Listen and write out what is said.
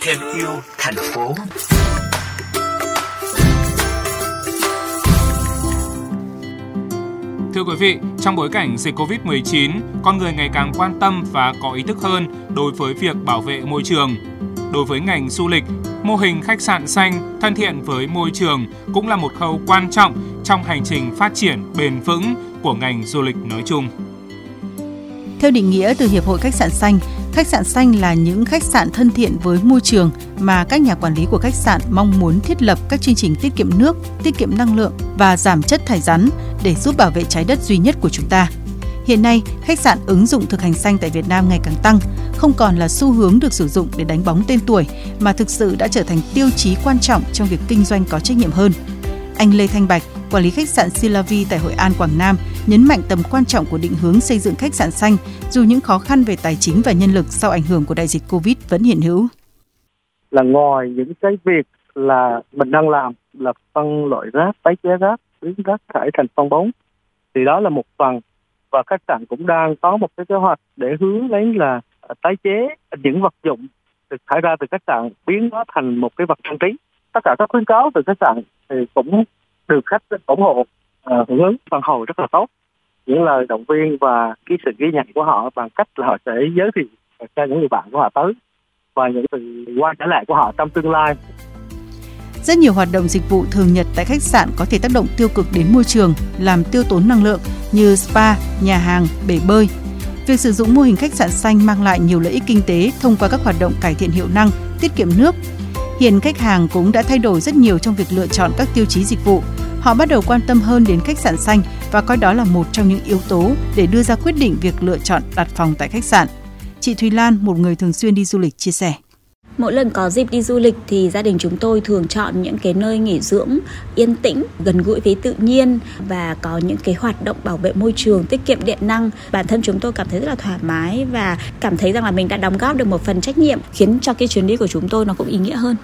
thêm yêu thành phố Thưa quý vị, trong bối cảnh dịch Covid-19, con người ngày càng quan tâm và có ý thức hơn đối với việc bảo vệ môi trường. Đối với ngành du lịch, mô hình khách sạn xanh thân thiện với môi trường cũng là một khâu quan trọng trong hành trình phát triển bền vững của ngành du lịch nói chung. Theo định nghĩa từ Hiệp hội Khách sạn xanh, khách sạn xanh là những khách sạn thân thiện với môi trường mà các nhà quản lý của khách sạn mong muốn thiết lập các chương trình tiết kiệm nước, tiết kiệm năng lượng và giảm chất thải rắn để giúp bảo vệ trái đất duy nhất của chúng ta. Hiện nay, khách sạn ứng dụng thực hành xanh tại Việt Nam ngày càng tăng, không còn là xu hướng được sử dụng để đánh bóng tên tuổi mà thực sự đã trở thành tiêu chí quan trọng trong việc kinh doanh có trách nhiệm hơn. Anh Lê Thanh Bạch, quản lý khách sạn Silavi tại Hội An, Quảng Nam, nhấn mạnh tầm quan trọng của định hướng xây dựng khách sạn xanh dù những khó khăn về tài chính và nhân lực sau ảnh hưởng của đại dịch Covid vẫn hiện hữu. Là ngoài những cái việc là mình đang làm là phân loại rác, tái chế rác, biến rác thải thành phân bón thì đó là một phần. Và khách sạn cũng đang có một cái kế hoạch để hướng đến là à, tái chế những vật dụng được thải ra từ khách sạn biến nó thành một cái vật trang trí. Tất cả các khuyến cáo từ khách sạn thì cũng được khách ủng hộ à, hưởng ứng phản hồi rất là tốt những lời động viên và cái sự ghi nhận của họ bằng cách là họ sẽ giới thiệu cho những người bạn của họ tới và những sự quay trở lại của họ trong tương lai rất nhiều hoạt động dịch vụ thường nhật tại khách sạn có thể tác động tiêu cực đến môi trường, làm tiêu tốn năng lượng như spa, nhà hàng, bể bơi. Việc sử dụng mô hình khách sạn xanh mang lại nhiều lợi ích kinh tế thông qua các hoạt động cải thiện hiệu năng, tiết kiệm nước. Hiện khách hàng cũng đã thay đổi rất nhiều trong việc lựa chọn các tiêu chí dịch vụ. Họ bắt đầu quan tâm hơn đến khách sạn xanh và coi đó là một trong những yếu tố để đưa ra quyết định việc lựa chọn đặt phòng tại khách sạn. Chị Thùy Lan, một người thường xuyên đi du lịch chia sẻ. Mỗi lần có dịp đi du lịch thì gia đình chúng tôi thường chọn những cái nơi nghỉ dưỡng yên tĩnh, gần gũi với tự nhiên và có những cái hoạt động bảo vệ môi trường, tiết kiệm điện năng. Bản thân chúng tôi cảm thấy rất là thoải mái và cảm thấy rằng là mình đã đóng góp được một phần trách nhiệm khiến cho cái chuyến đi của chúng tôi nó cũng ý nghĩa hơn.